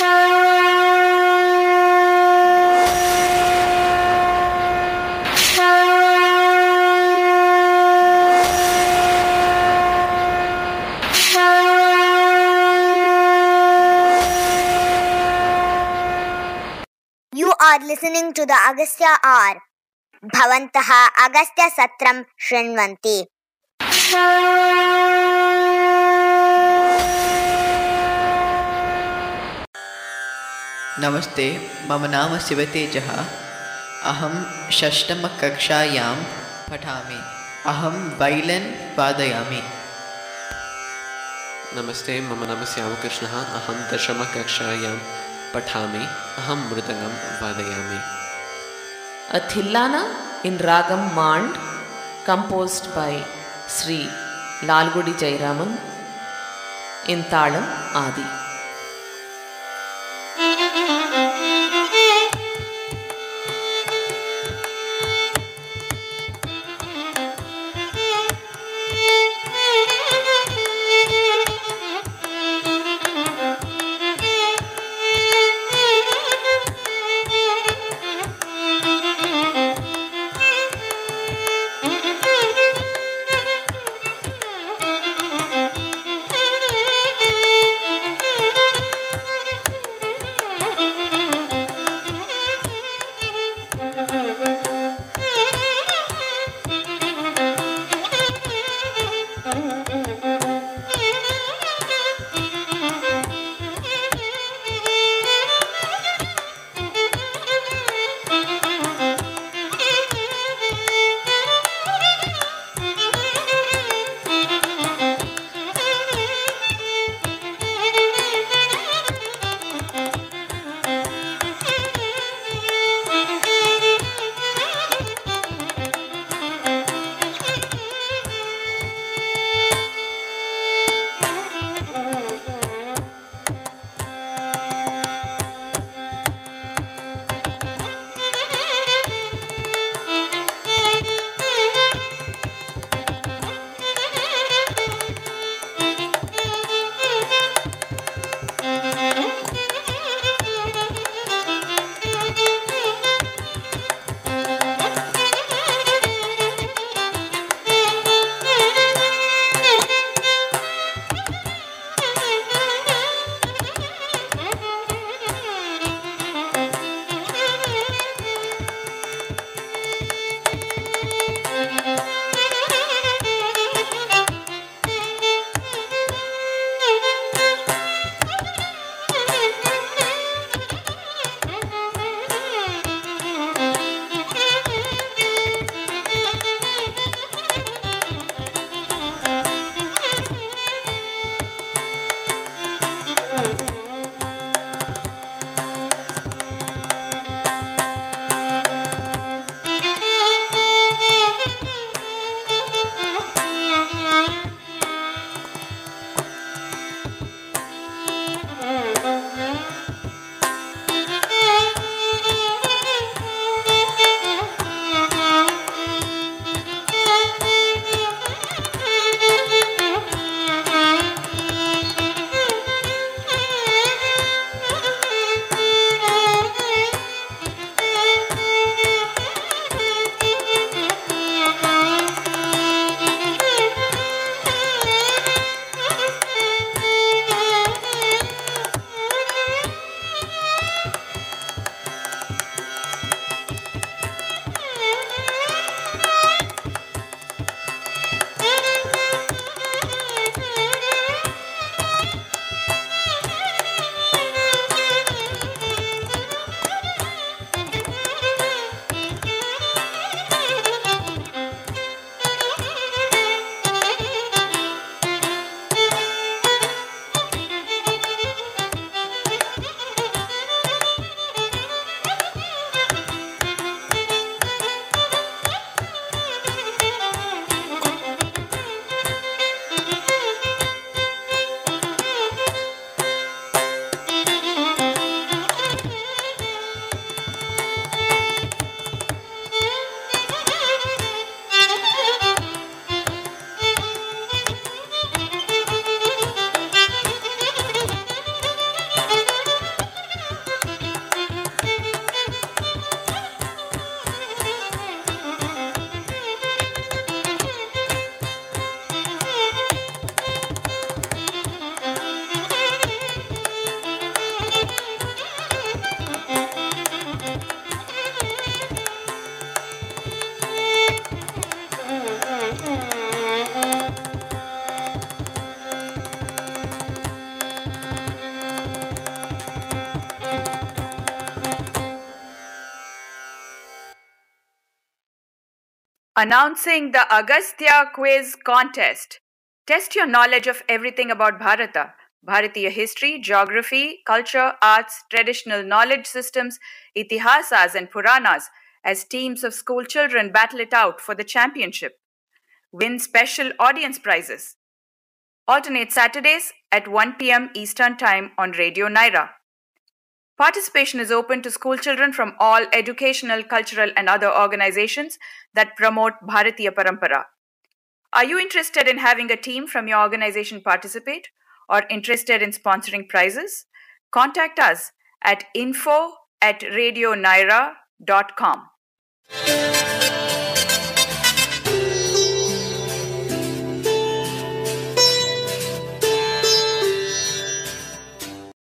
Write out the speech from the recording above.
You are listening to the Agastya R. भवन्तः अगस्त्यसत्रं शृण्वन्ति नमस्ते मम नाम शिवतेजः अहं षष्टमकक्षायां पठामि। अहं वैलन् वादयामि। नमस्ते मम नाम श्यामकृष्णः। अहं दशमकक्षायां पठामि। अहं मृदङ्गं वादयामि। A Thillana in Ragam Mand, composed by Sri Lalgudi Jairaman in Talam Adi. Thank you. Announcing the Agastya Quiz Contest. Test your knowledge of everything about Bharata Bharatiya history, geography, culture, arts, traditional knowledge systems, itihasas, and Puranas as teams of school children battle it out for the championship. Win special audience prizes. Alternate Saturdays at 1 pm Eastern Time on Radio Nyra. Participation is open to school children from all educational, cultural, and other organizations that promote Bharatiya Parampara. Are you interested in having a team from your organization participate or interested in sponsoring prizes? Contact us at info at radionyra.com.